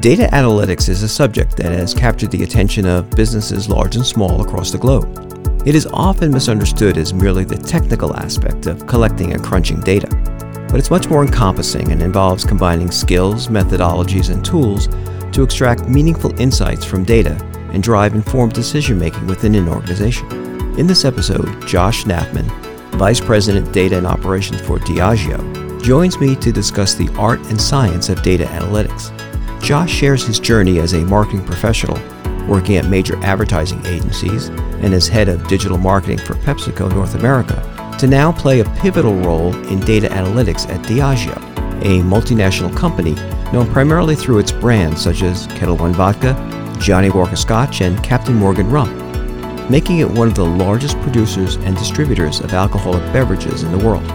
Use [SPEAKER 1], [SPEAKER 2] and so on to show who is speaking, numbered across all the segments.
[SPEAKER 1] Data analytics is a subject that has captured the attention of businesses large and small across the globe. It is often misunderstood as merely the technical aspect of collecting and crunching data, but it's much more encompassing and involves combining skills, methodologies, and tools to extract meaningful insights from data and drive informed decision making within an organization. In this episode, Josh Nafman, Vice President Data and Operations for Diageo, joins me to discuss the art and science of data analytics. Josh shares his journey as a marketing professional, working at major advertising agencies and as head of digital marketing for PepsiCo North America, to now play a pivotal role in data analytics at Diageo, a multinational company known primarily through its brands such as Ketel One Vodka, Johnnie Walker Scotch, and Captain Morgan Rum, making it one of the largest producers and distributors of alcoholic beverages in the world.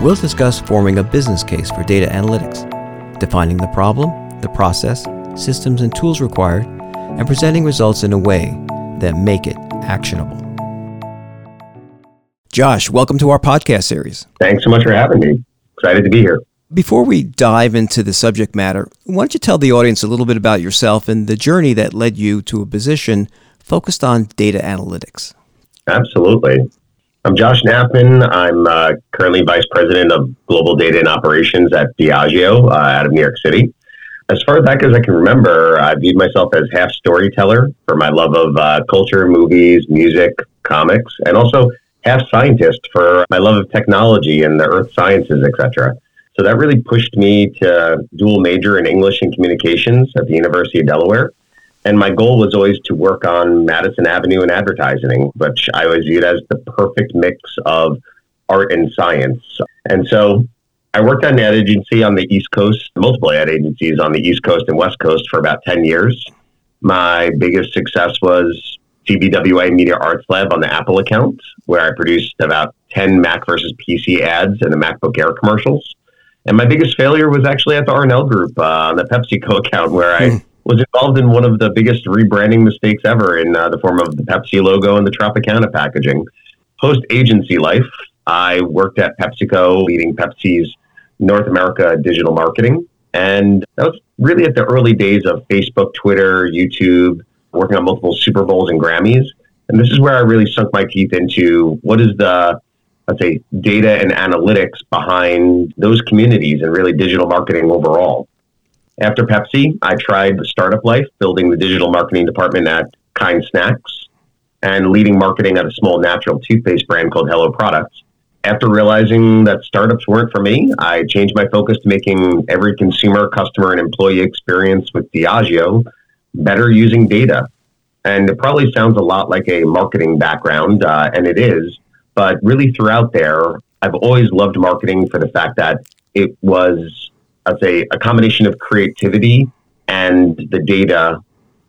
[SPEAKER 1] We'll discuss forming a business case for data analytics, defining the problem, the process, systems, and tools required, and presenting results in a way that make it actionable. Josh, welcome to our podcast series.
[SPEAKER 2] Thanks so much for having me. Excited to be here.
[SPEAKER 1] Before we dive into the subject matter, why don't you tell the audience a little bit about yourself and the journey that led you to a position focused on data analytics?
[SPEAKER 2] Absolutely. I'm Josh Nafman. I'm uh, currently Vice President of Global Data and Operations at Diageo uh, out of New York City. As far back as I can remember, I viewed myself as half storyteller for my love of uh, culture, movies, music, comics, and also half scientist for my love of technology and the earth sciences, etc. So that really pushed me to dual major in English and communications at the University of Delaware. And my goal was always to work on Madison Avenue and advertising, which I always viewed as the perfect mix of art and science. And so I worked at an ad agency on the East Coast, multiple ad agencies on the East Coast and West Coast for about 10 years. My biggest success was TBWA Media Arts Lab on the Apple account, where I produced about 10 Mac versus PC ads and the MacBook Air commercials. And my biggest failure was actually at the Arnell Group uh, on the PepsiCo account, where I mm. was involved in one of the biggest rebranding mistakes ever in uh, the form of the Pepsi logo and the Tropicana packaging. Post agency life, I worked at PepsiCo, leading Pepsi's North America digital marketing. And that was really at the early days of Facebook, Twitter, YouTube, working on multiple Super Bowls and Grammys. And this is where I really sunk my teeth into what is the let's say, data and analytics behind those communities and really digital marketing overall. After Pepsi, I tried the startup life, building the digital marketing department at Kind Snacks and leading marketing at a small natural toothpaste brand called Hello Products. After realizing that startups weren't for me, I changed my focus to making every consumer, customer, and employee experience with Diageo better using data. And it probably sounds a lot like a marketing background, uh, and it is. But really, throughout there, I've always loved marketing for the fact that it was, I'd say, a combination of creativity and the data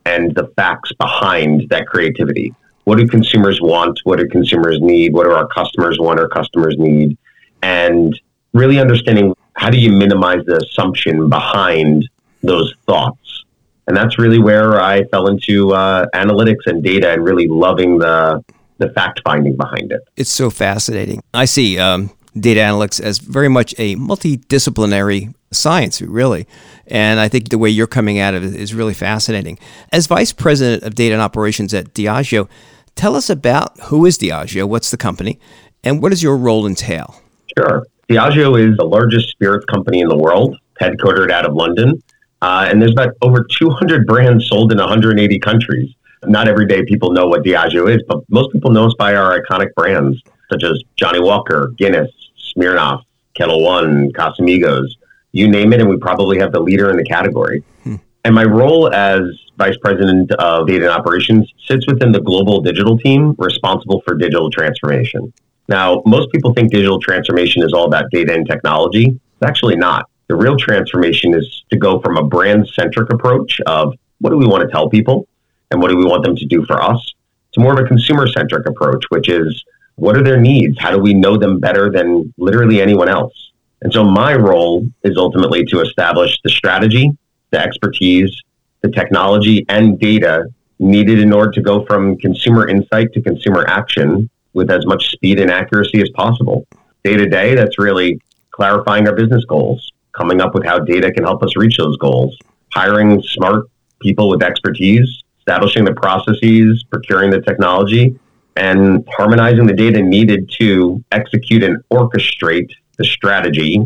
[SPEAKER 2] and the facts behind that creativity. What do consumers want? What do consumers need? What do our customers want? Our customers need? And really understanding how do you minimize the assumption behind those thoughts. And that's really where I fell into uh, analytics and data and really loving the the fact finding behind it.
[SPEAKER 1] It's so fascinating. I see um, data analytics as very much a multidisciplinary science, really. And I think the way you're coming at it is really fascinating. As vice president of data and operations at Diageo, tell us about who is Diageo, what's the company, and what does your role entail?
[SPEAKER 2] Sure. Diageo is the largest spirits company in the world, headquartered out of London. Uh, and there's about over 200 brands sold in 180 countries not every day people know what Diageo is, but most people know us by our iconic brands such as Johnnie Walker, Guinness, Smirnoff, Ketel One, Casamigos, you name it, and we probably have the leader in the category. Hmm. And my role as vice president of data and operations sits within the global digital team responsible for digital transformation. Now, most people think digital transformation is all about data and technology. It's actually not. The real transformation is to go from a brand centric approach of what do we want to tell people and what do we want them to do for us to more of a consumer centric approach, which is what are their needs? How do we know them better than literally anyone else? And so my role is ultimately to establish the strategy, the expertise, the technology, and data needed in order to go from consumer insight to consumer action with as much speed and accuracy as possible. Day to day, that's really clarifying our business goals, coming up with how data can help us reach those goals, hiring smart people with expertise, establishing the processes, procuring the technology, and harmonizing the data needed to execute and orchestrate the strategy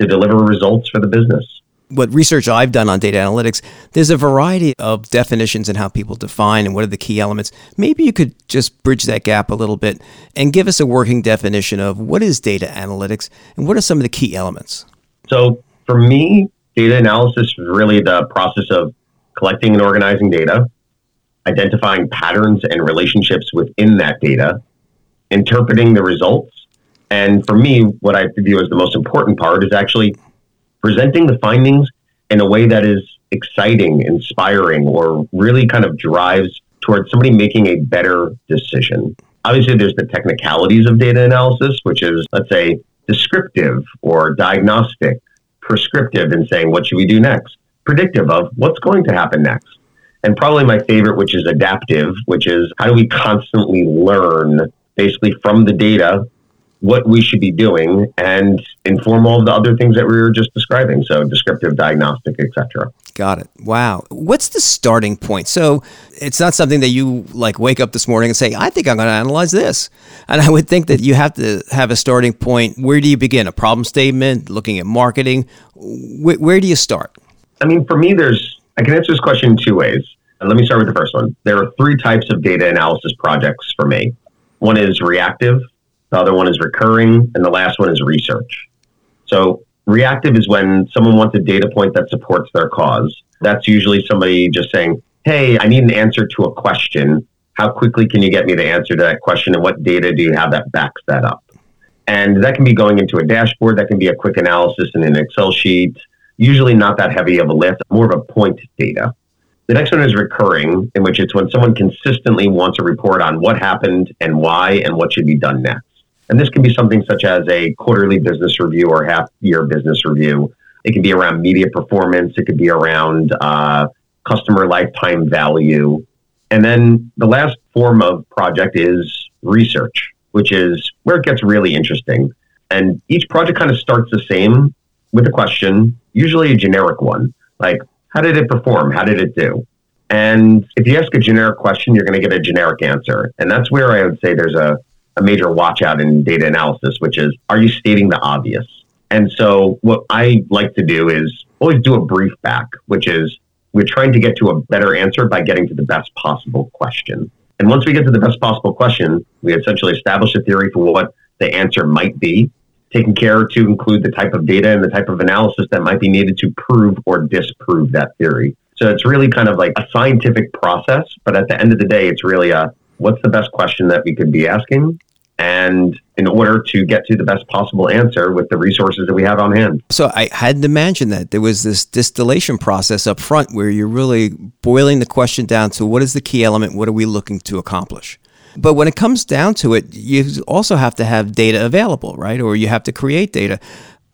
[SPEAKER 2] to deliver results for the business
[SPEAKER 1] what research I've done on data analytics, there's a variety of definitions and how people define and what are the key elements. Maybe you could just bridge that gap a little bit and give us a working definition of what is data analytics and what are some of the key elements.
[SPEAKER 2] So, for me, data analysis is really the process of collecting and organizing data, identifying patterns and relationships within that data, interpreting the results. And for me, what I view as the most important part is actually presenting the findings in a way that is exciting, inspiring, or really kind of drives towards somebody making a better decision. Obviously, there's the technicalities of data analysis, which is, let's say, descriptive or diagnostic, prescriptive in saying what should we do next, predictive of what's going to happen next. And probably my favorite, which is adaptive, which is how do we constantly learn basically from the data what we should be doing and inform all of the other things that we were just describing. So descriptive diagnostic etc
[SPEAKER 1] got it. Wow. What's the starting point? So it's not something that you like wake up this morning and say i think i'm going to analyze this. And i would think that you have to have a starting point. Where do you begin? A problem statement? Looking at marketing? Where, where do you start?
[SPEAKER 2] I mean for me there's i can answer this question in two ways. And let me start with the first one. There are three types of data analysis projects for me. One is reactive the other one is recurring, and the last one is research. So reactive is when someone wants a data point that supports their cause. That's usually somebody just saying, Hey, I need an answer to a question. How quickly can you get me the answer to that question? And what data do you have that backs that up? And that can be going into a dashboard, that can be a quick analysis in an Excel sheet, usually not that heavy of a lift, more of a point data. The next one is recurring, in which it's when someone consistently wants a report on what happened and why and what should be done next. And this can be something such as a quarterly business review or half year business review. It can be around media performance. It could be around uh, customer lifetime value. And then the last form of project is research, which is where it gets really interesting. And each project kind of starts the same with a question, usually a generic one, like, how did it perform? How did it do? And if you ask a generic question, you're going to get a generic answer. And that's where I would say there's a a major watch out in data analysis, which is are you stating the obvious? And so what I like to do is always do a brief back, which is we're trying to get to a better answer by getting to the best possible question. And once we get to the best possible question, we essentially establish a theory for what the answer might be, taking care to include the type of data and the type of analysis that might be needed to prove or disprove that theory. So it's really kind of like a scientific process, but at the end of the day, it's really a what's the best question that we could be asking and in order to get to the best possible answer with the resources that we have on hand.
[SPEAKER 1] So I had to imagine that there was this distillation process up front where you're really boiling the question down to what is the key element, what are we looking to accomplish? But when it comes down to it, you also have to have data available, right? Or you have to create data.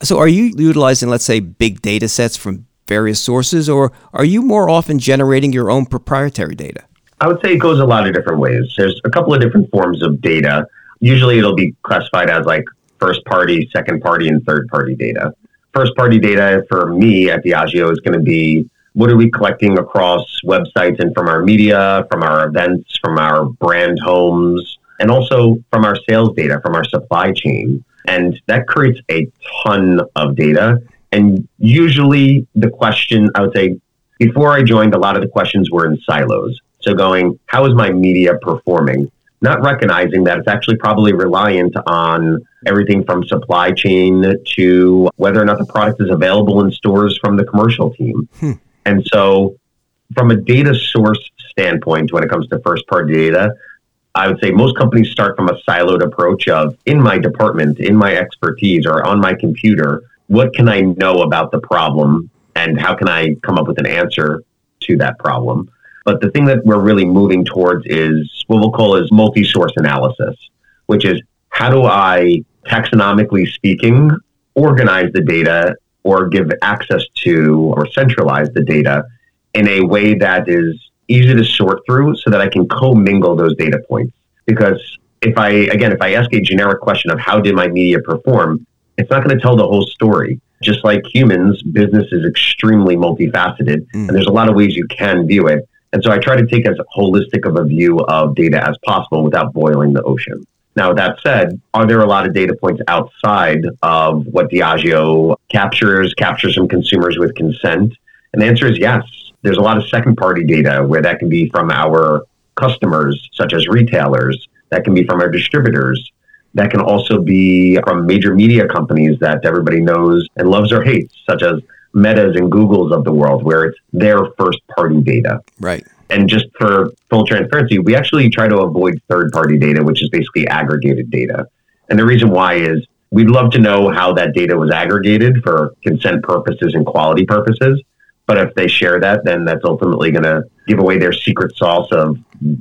[SPEAKER 1] So are you utilizing, let's say, big data sets from various sources, or are you more often generating your own proprietary data?
[SPEAKER 2] I would say it goes a lot of different ways. There's a couple of different forms of data usually it'll be classified as like first party, second party, and third party data. First party data for me at Diageo is going to be what are we collecting across websites and from our media, from our events, from our brand homes, and also from our sales data, from our supply chain. And that creates a ton of data. And usually the question, I would say, before I joined, a lot of the questions were in silos. So going, how is my media performing? Not recognizing that it's actually probably reliant on everything from supply chain to whether or not the product is available in stores from the commercial team. Hmm. And so, from a data source standpoint, when it comes to first party data, I would say most companies start from a siloed approach of in my department, in my expertise, or on my computer, what can I know about the problem and how can I come up with an answer to that problem? But the thing that we're really moving towards is what we'll call is multi-source analysis, which is how do I, taxonomically speaking, organize the data or give access to or centralize the data in a way that is easy to sort through so that I can commingle those data points. Because if I, again, if I ask a generic question of how did my media perform, it's not going to tell the whole story. just like humans, business is extremely multifaceted, mm. and there's a lot of ways you can view it. And so I try to take as holistic of a view of data as possible without boiling the ocean. Now, that said, are there a lot of data points outside of what Diageo captures, captures from consumers with consent? And the answer is yes. There's a lot of second party data where that can be from our customers, such as retailers, that can be from our distributors, that can also be from major media companies that everybody knows and loves or hates, such as Metas and Googles of the world, where it's their first party data.
[SPEAKER 1] Right.
[SPEAKER 2] And just for full transparency, we actually try to avoid third party data, which is basically aggregated data. And the reason why is we'd love to know how that data was aggregated for consent purposes and quality purposes. But if they share that, then that's ultimately going to give away their secret sauce of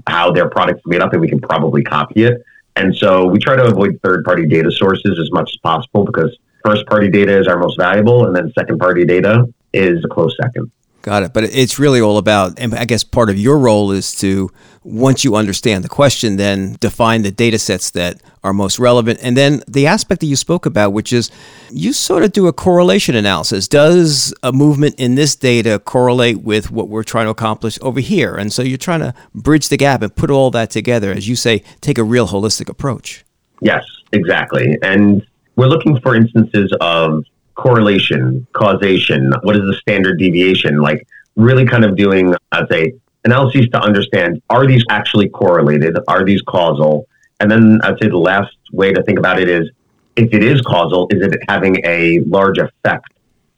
[SPEAKER 2] how their product's made up, and we can probably copy it. And so we try to avoid third party data sources as much as possible because first party data is our most valuable, and then second party data is a close second.
[SPEAKER 1] Got it. But it's really all about, and I guess part of your role is to, once you understand the question, then define the data sets that are most relevant. And then the aspect that you spoke about, which is you sort of do a correlation analysis. Does a movement in this data correlate with what we're trying to accomplish over here? And so you're trying to bridge the gap and put all that together. As you say, take a real holistic approach.
[SPEAKER 2] Yes, exactly. And we're looking for instances of correlation, causation, what is the standard deviation, like really kind of doing, I'd say, analyses to understand are these actually correlated? Are these causal? And then I'd say the last way to think about it is if it is causal, is it having a large effect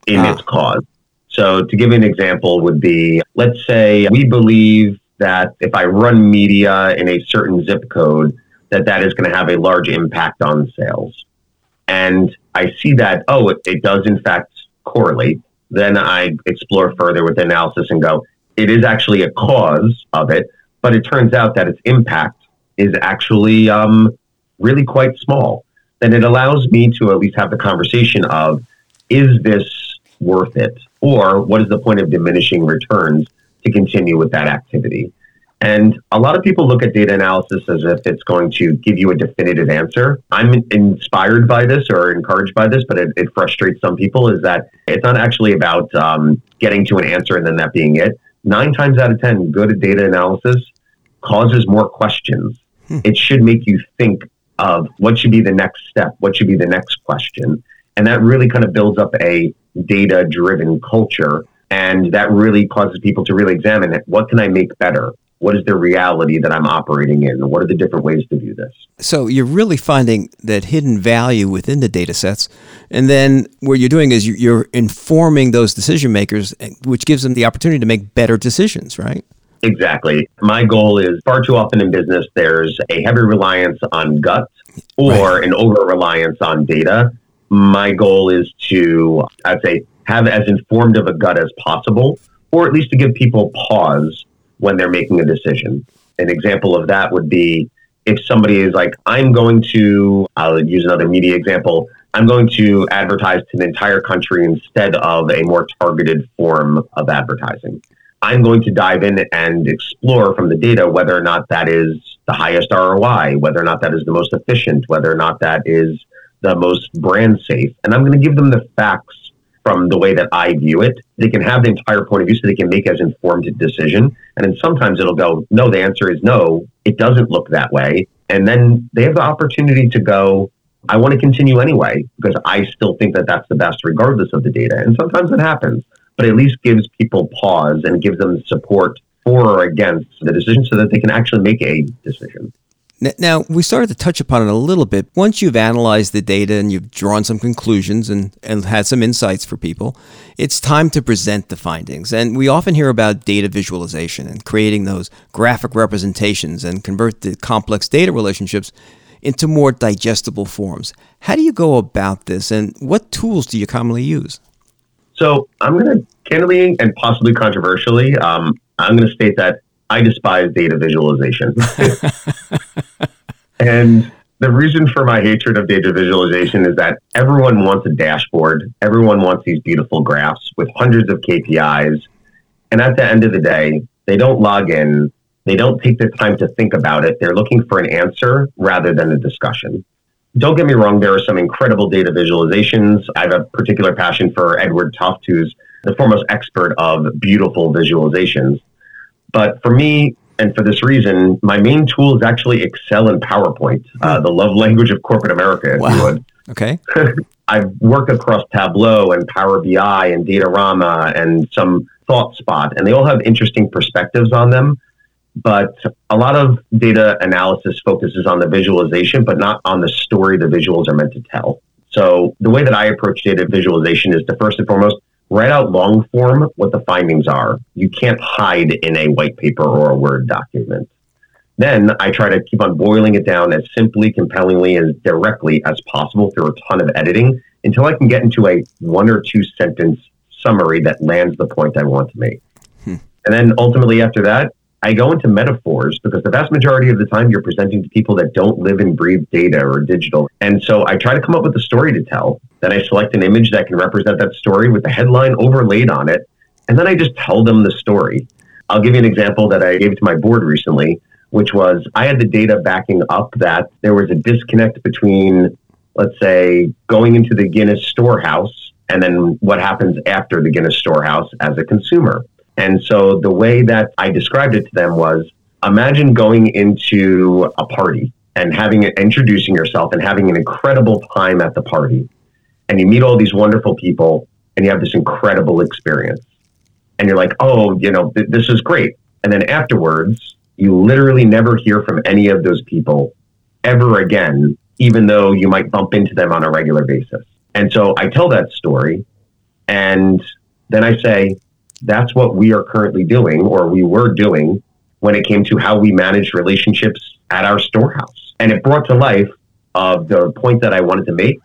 [SPEAKER 2] in ah. its cause? So to give you an example would be let's say we believe that if I run media in a certain zip code, that that is going to have a large impact on sales. And I see that, oh, it, it does in fact correlate. Then I explore further with analysis and go, it is actually a cause of it, but it turns out that its impact is actually um, really quite small. Then it allows me to at least have the conversation of, is this worth it? Or what is the point of diminishing returns to continue with that activity? And a lot of people look at data analysis as if it's going to give you a definitive answer. I'm inspired by this or encouraged by this, but it, it frustrates some people is that it's not actually about um, getting to an answer and then that being it. Nine times out of 10, good data analysis causes more questions. Hmm. It should make you think of what should be the next step, what should be the next question. And that really kind of builds up a data driven culture. And that really causes people to really examine it. What can I make better? What is the reality that I'm operating in? And what are the different ways to view this?
[SPEAKER 1] So you're really finding that hidden value within the data sets. And then what you're doing is you're informing those decision makers, eh, which gives them the opportunity to make better decisions, right?
[SPEAKER 2] Exactly. My goal is far too often in business, there's a heavy reliance on gut or right. an over reliance on data. My goal is to, I'd say, have as informed of a gut as possible, or at least to give people pause when they're making a decision. An example of that would be if somebody is like, I'm going to, I'll use another media example, I'm going to advertise to the entire country instead of a more targeted form of advertising. I'm going to dive in and explore from the data whether or not that is the highest ROI, whether or not that is the most efficient, whether or not that is the most brand safe. And I'm going to give them the facts from the way that I view it. They can have the entire point of view so they can make as informed a decision. And then sometimes it'll go, no, the answer is no, it doesn't look that way. And then they have the opportunity to go, I want to continue anyway, because I still think that that's the best regardless of the data. And sometimes it happens, but at least gives people pause and gives them support for or against the decision so that they can actually make a decision.
[SPEAKER 1] Now, we started to touch upon it a little bit. Once you've analyzed the data and you've drawn some conclusions and, and had some insights for people, it's time to present the findings. And we often hear about data visualization and creating those graphic representations and convert the complex data relationships into more digestible forms. How do you go about this and what tools do you commonly use?
[SPEAKER 2] So, I'm going to candidly and possibly controversially, um, I'm going to state that I despise data visualization. and the reason for my hatred of data visualization is that everyone wants a dashboard. Everyone wants these beautiful graphs with hundreds of KPIs. And at the end of the day, they don't log in. They don't take the time to think about it. They're looking for an answer rather than a discussion. don't get me wrong, there are some incredible data visualizations. I have a particular passion for Edward Tufte, who's the foremost expert of beautiful visualizations. But for me, and for this reason, my main tool is actually Excel and PowerPoint, uh, the love language of corporate America, if
[SPEAKER 1] wow.
[SPEAKER 2] you would.
[SPEAKER 1] Okay.
[SPEAKER 2] I've worked across Tableau and Power BI and Datorama and some ThoughtSpot, and they all have interesting perspectives on them. But a lot of data analysis focuses on the visualization, but not on the story the visuals are meant to tell. So the way that I approach data visualization is to first and foremost write out long form what the findings are. You can't hide in a white paper or a Word document. Then I try to keep on boiling it down as simply, compellingly, as directly as possible through a ton of editing until I can get into a one or two sentence summary that lands the point I want to make. Hmm. And then ultimately, after that, I go into metaphors because the vast majority of the time you're presenting to people that don't live and breathe data or digital. And so I try to come up with a story to tell. Then I select an image that can represent that story with the headline overlaid on it. And then I just tell them the story. I'll give you an example that I gave to my board recently, which was I had the data backing up that there was a disconnect between, let's say, going into the Guinness storehouse and then what happens after the Guinness storehouse as a consumer. And so the way that I described it to them was imagine going into a party and having it introducing yourself and having an incredible time at the party. And you meet all these wonderful people and you have this incredible experience. And you're like, oh, you know, th- this is great. And then afterwards, you literally never hear from any of those people ever again, even though you might bump into them on a regular basis. And so I tell that story and then I say, that's what we are currently doing, or we were doing, when it came to how we managed relationships at our storehouse. And it brought to life uh, the point that I wanted to make.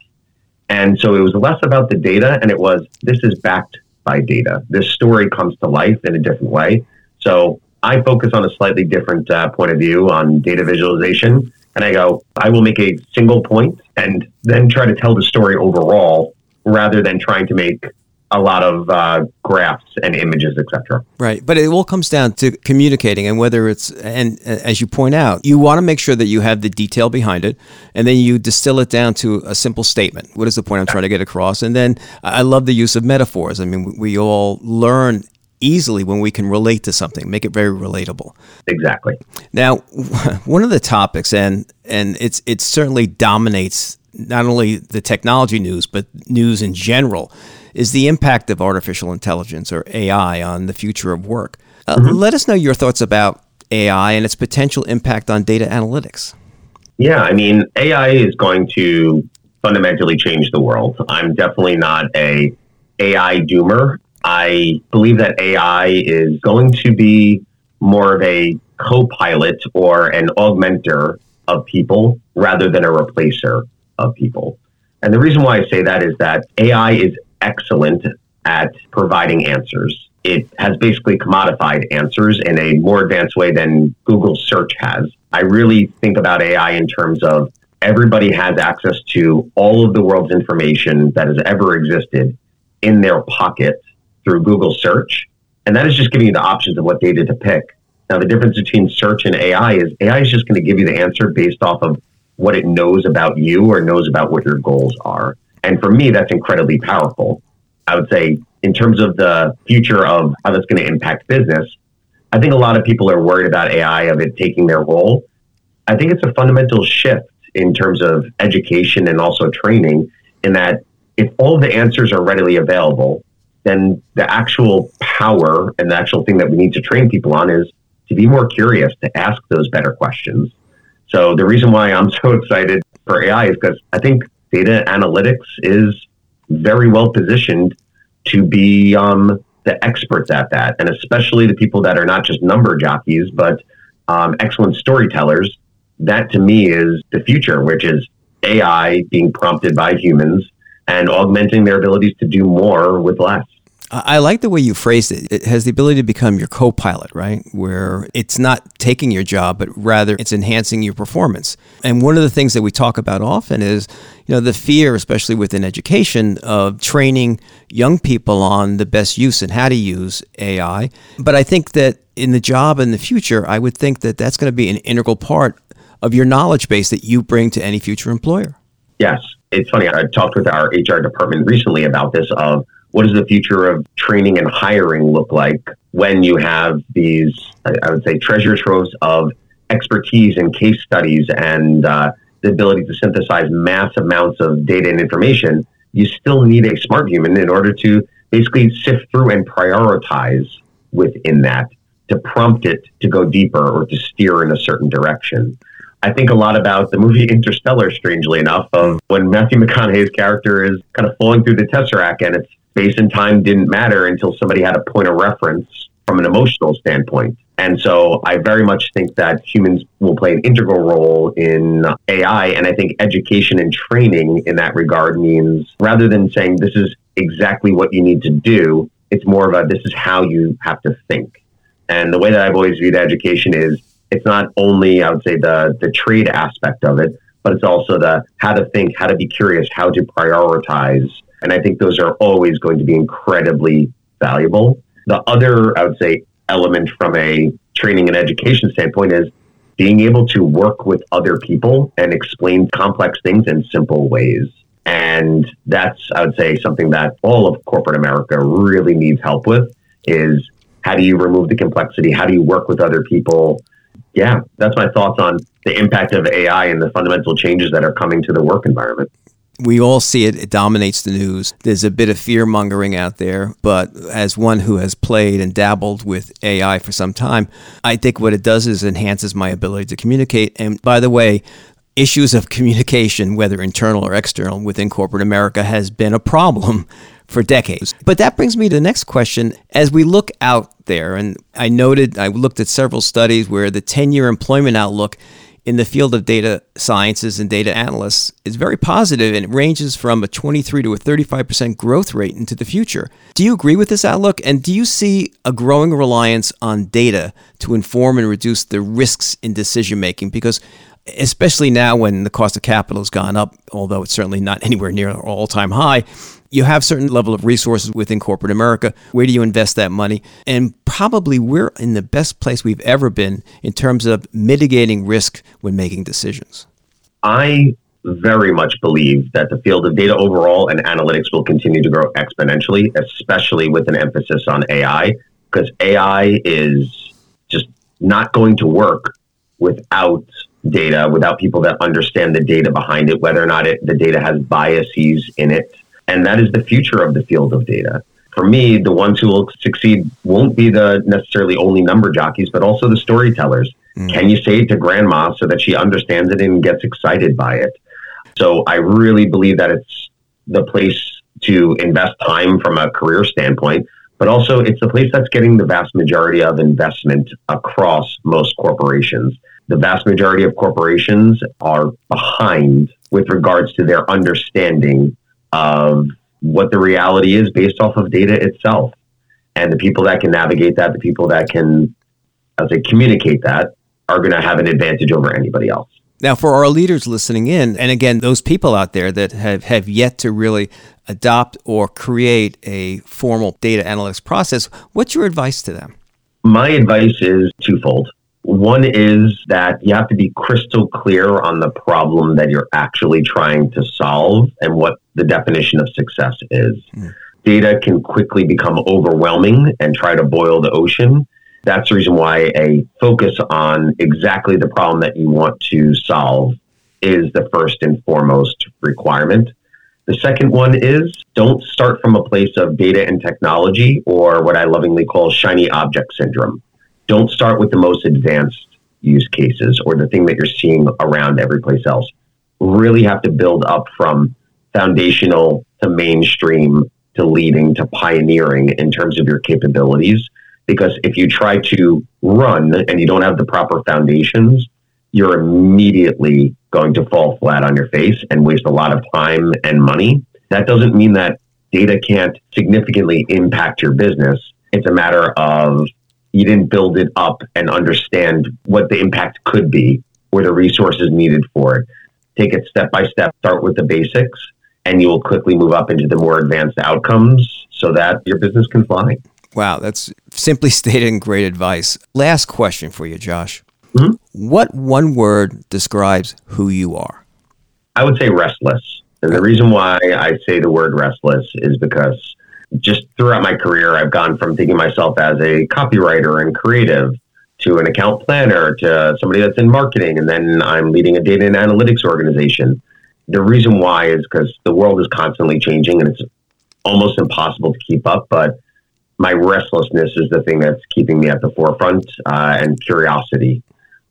[SPEAKER 2] And so it was less about the data, and it was this is backed by data. This story comes to life in a different way. So I focus on a slightly different uh, point of view on data visualization. And I go, I will make a single point and then try to tell the story overall rather than trying to make a lot of uh, graphs and images, etc.
[SPEAKER 1] Right, but it all comes down to communicating, and whether it's and as you point out, you want to make sure that you have the detail behind it, and then you distill it down to a simple statement. What is the point I'm trying to get across? And then I love the use of metaphors. I mean, we all learn easily when we can relate to something, make it very relatable.
[SPEAKER 2] Exactly.
[SPEAKER 1] Now, one of the topics, and and it's it certainly dominates not only the technology news but news in general is the impact of artificial intelligence or AI on the future of work. Uh, mm-hmm. Let us know your thoughts about AI and its potential impact on data analytics.
[SPEAKER 2] Yeah, I mean, AI is going to fundamentally change the world. I'm definitely not a AI doomer. I believe that AI is going to be more of a co-pilot or an augmenter of people rather than a replacer of people. And the reason why I say that is that AI is excellent at providing answers. It has basically commodified answers in a more advanced way than Google search has. I really think about AI in terms of everybody has access to all of the world's information that has ever existed in their pocket through Google search. And that is just giving you the options of what data to pick. Now, the difference between search and AI is AI is just going to give you the answer based off of what it knows about you or knows about what your goals are. And for me, that's incredibly powerful. I would say, in terms of the future of how that's going to impact business, I think a lot of people are worried about AI, of it taking their role. I think it's a fundamental shift in terms of education and also training, in that if all the answers are readily available, then the actual power and the actual thing that we need to train people on is to be more curious, to ask those better questions. So the reason why I'm so excited for AI is because I think data analytics is very well positioned to be um, the experts at that, and especially the people that are not just number jockeys, but um, excellent storytellers. That to me is the future, which is AI being prompted by humans and augmenting their abilities to do more with less.
[SPEAKER 1] I like the way you phrased it. It has the ability to become your co pilot, right? Where it's not taking your job, but rather it's enhancing your performance. And one of the things that we talk about often is, you know, the fear, especially within education, of training young people on the best use and how to use AI. But I think that in the job in the future, I would think that that's going to be an integral part of your knowledge base that you bring to any future employer.
[SPEAKER 2] Yes. It's funny. I talked with our HR department recently about this of what does the future of training and hiring look like when you have these, I would say, treasure troves of expertise and case studies and uh, the ability to synthesize mass amounts of data and information, you still need a smart human in order to basically sift through and prioritize within that to prompt it to go deeper or to steer in a certain direction. I think a lot about the movie Interstellar, strangely enough, of when Matthew McConaughey's character is kind of falling through the Tesseract and it's space and time didn't matter until somebody had a point of reference from an emotional standpoint. And so I very much think that humans will play an integral role in AI. And I think education and training in that regard means rather than saying this is exactly what you need to do, it's more of a this is how you have to think. And the way that I've always viewed education is it's not only, I would say, the, the trade aspect of it, but it's also the how to think, how to be curious, how to prioritize. And I think those are always going to be incredibly valuable. The other, I would say, element from a training and education standpoint is being able to work with other people and explain complex things in simple ways. And that's, I would say, something that all of corporate America really needs help with is how do you remove the complexity? How do you work with other people? Yeah, that's my thoughts on the impact of AI and the fundamental changes that are coming to the work environment
[SPEAKER 1] we all see it. It dominates the news. There's a bit of fear mongering out there. But as one who has played and dabbled with AI for some time, I think what it does is enhances my ability to communicate. And by the way, issues of communication, whether internal or external, within corporate America has been a problem for decades. But that brings me to the next question. As we look out there, and I noted, I looked at several studies where the 10 year employment outlook in the field of data sciences and data analysts is very positive and it ranges from a 23 to a 35% growth rate into the future. Do you agree with this outlook? And do you see a growing reliance on data to inform and reduce the risks in decision making? Because especially now when the cost of capital has gone up, although it's certainly not anywhere near all time high, you have certain level of resources within corporate America. Where do you invest that money? And probably we're in the best place we've ever been in terms of mitigating risk when making decisions.
[SPEAKER 2] I very much believe that the field of data overall and analytics will continue to grow exponentially, especially with an emphasis on AI, because AI is just not going to work without data, without people that understand the data behind it, whether or not it, the data has biases in it and that is the future of the field of data. For me, the ones who will succeed won't be the necessarily only number jockeys, but also the storytellers. Mm. Can you say it to grandma so that she understands it and gets excited by it? So I really believe that it's the place to invest time from a career standpoint, but also it's the place that's getting the vast majority of investment across most corporations. The vast majority of corporations are behind with regards to their understanding of what the reality is based off of data itself. And the people that can navigate that, the people that can, as I communicate that, are going to have an advantage over anybody else.
[SPEAKER 1] Now, for our leaders listening in, and again, those people out there that have, have yet to really adopt or create a formal data analytics process, what's your advice to them?
[SPEAKER 2] My advice is twofold. One is that you have to be crystal clear on the problem that you're actually trying to solve and what the definition of success is. Mm. Data can quickly become overwhelming and try to boil the ocean. That's the reason why a focus on exactly the problem that you want to solve is the first and foremost requirement. The second one is don't start from a place of data and technology or what I lovingly call shiny object syndrome don't start with the most advanced use cases or the thing that you're seeing around every place else. Really have to build up from foundational to mainstream to leading to pioneering in terms of your capabilities. Because if you try to run and you don't have the proper foundations, you're immediately going to fall flat on your face and waste a lot of time and money. That doesn't mean that data can't significantly impact your business. It's a matter of you didn't build it up and understand what the impact could be or the resources needed for it. Take it step by step, start with the basics, and you will quickly move up into the more advanced outcomes so that your business can fly.
[SPEAKER 1] Wow, that's simply stated and great advice. Last question for you, Josh. Mm-hmm. What one word describes who you are?
[SPEAKER 2] I would say restless. And the reason why I say the word restless is because just throughout my career, I've gone from thinking myself as a copywriter and creative to an account planner to somebody that's in marketing, and then I'm leading a data and analytics organization. The reason why is because the world is constantly changing and it's almost impossible to keep up. But my restlessness is the thing that's keeping me at the forefront uh, and curiosity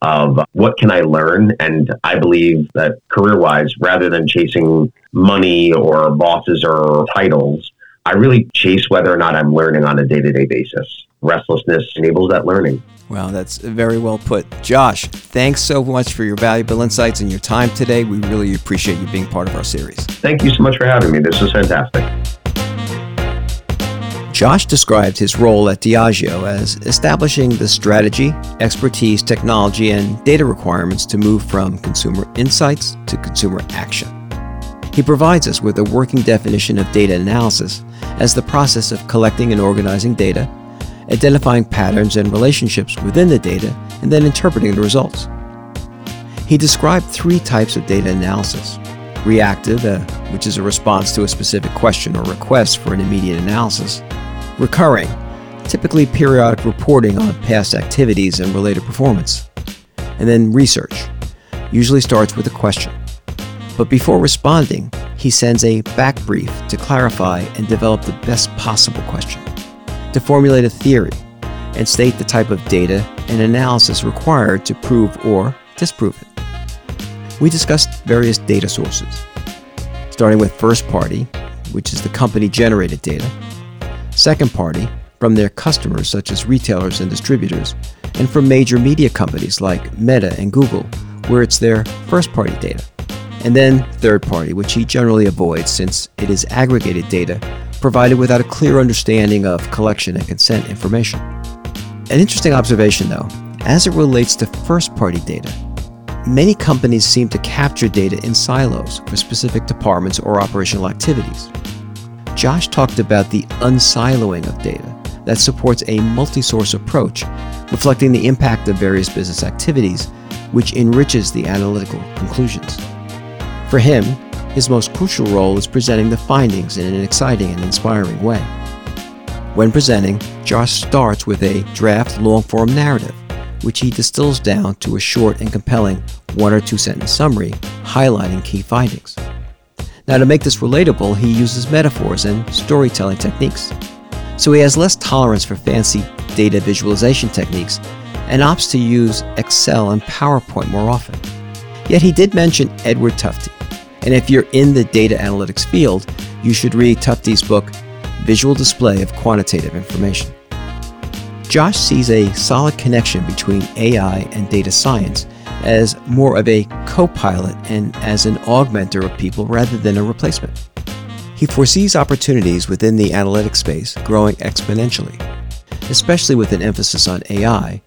[SPEAKER 2] of what can I learn. And I believe that career wise, rather than chasing money or bosses or titles, I really chase whether or not I'm learning on a day to day basis. Restlessness enables that learning.
[SPEAKER 1] Well, that's very well put. Josh, thanks so much for your valuable insights and your time today. We really appreciate you being part of our series.
[SPEAKER 2] Thank you so much for having me. This was fantastic.
[SPEAKER 1] Josh described his role at Diageo as establishing the strategy, expertise, technology, and data requirements to move from consumer insights to consumer action. He provides us with a working definition of data analysis as the process of collecting and organizing data, identifying patterns and relationships within the data, and then interpreting the results. He described three types of data analysis reactive, uh, which is a response to a specific question or request for an immediate analysis, recurring, typically periodic reporting on past activities and related performance, and then research, usually starts with a question. But before responding, he sends a back brief to clarify and develop the best possible question, to formulate a theory, and state the type of data and analysis required to prove or disprove it. We discussed various data sources, starting with first party, which is the company generated data, second party, from their customers such as retailers and distributors, and from major media companies like Meta and Google, where it's their first party data. And then third party, which he generally avoids since it is aggregated data provided without a clear understanding of collection and consent information. An interesting observation, though, as it relates to first party data, many companies seem to capture data in silos for specific departments or operational activities. Josh talked about the unsiloing of data that supports a multi source approach, reflecting the impact of various business activities, which enriches the analytical conclusions. For him, his most crucial role is presenting the findings in an exciting and inspiring way. When presenting, Josh starts with a draft long form narrative, which he distills down to a short and compelling one or two sentence summary highlighting key findings. Now, to make this relatable, he uses metaphors and storytelling techniques. So he has less tolerance for fancy data visualization techniques and opts to use Excel and PowerPoint more often. Yet he did mention Edward Tufte, and if you're in the data analytics field, you should read Tufte's book, Visual Display of Quantitative Information. Josh sees a solid connection between AI and data science as more of a co pilot and as an augmenter of people rather than a replacement. He foresees opportunities within the analytics space growing exponentially, especially with an emphasis on AI,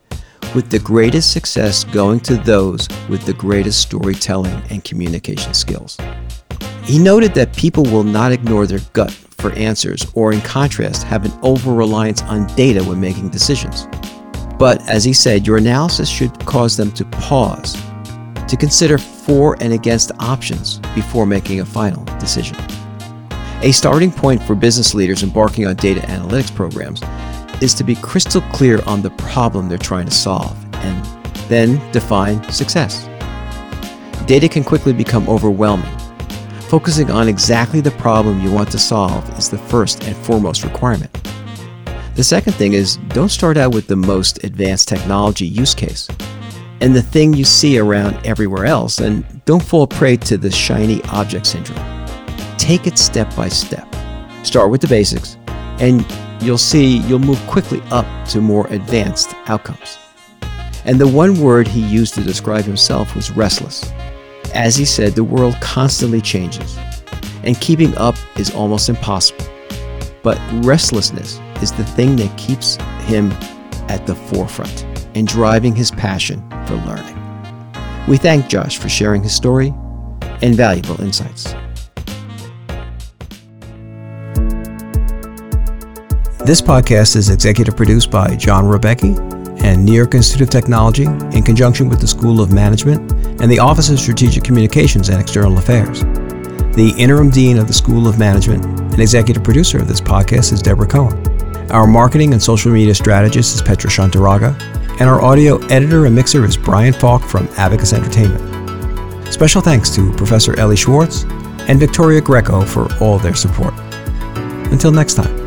[SPEAKER 1] with the greatest success going to those with the greatest storytelling and communication skills. He noted that people will not ignore their gut for answers or, in contrast, have an over reliance on data when making decisions. But as he said, your analysis should cause them to pause, to consider for and against options before making a final decision. A starting point for business leaders embarking on data analytics programs is to be crystal clear on the problem they're trying to solve and then define success. Data can quickly become overwhelming. Focusing on exactly the problem you want to solve is the first and foremost requirement. The second thing is don't start out with the most advanced technology use case and the thing you see around everywhere else, and don't fall prey to the shiny object syndrome. Take it step by step. Start with the basics, and you'll see you'll move quickly up to more advanced outcomes. And the one word he used to describe himself was restless. As he said, the world constantly changes, and keeping up is almost impossible. But restlessness is the thing that keeps him at the forefront and driving his passion for learning. We thank Josh for sharing his story and valuable insights. This podcast is executive produced by John Rebecchi and New York Institute of Technology, in conjunction with the School of Management and the Office of Strategic Communications and External Affairs. The interim dean of the School of Management and executive producer of this podcast is Deborah Cohen. Our marketing and social media strategist is Petra Shantaraga, and our audio editor and mixer is Brian Falk from Abacus Entertainment. Special thanks to Professor Ellie Schwartz and Victoria Greco for all their support. Until next time.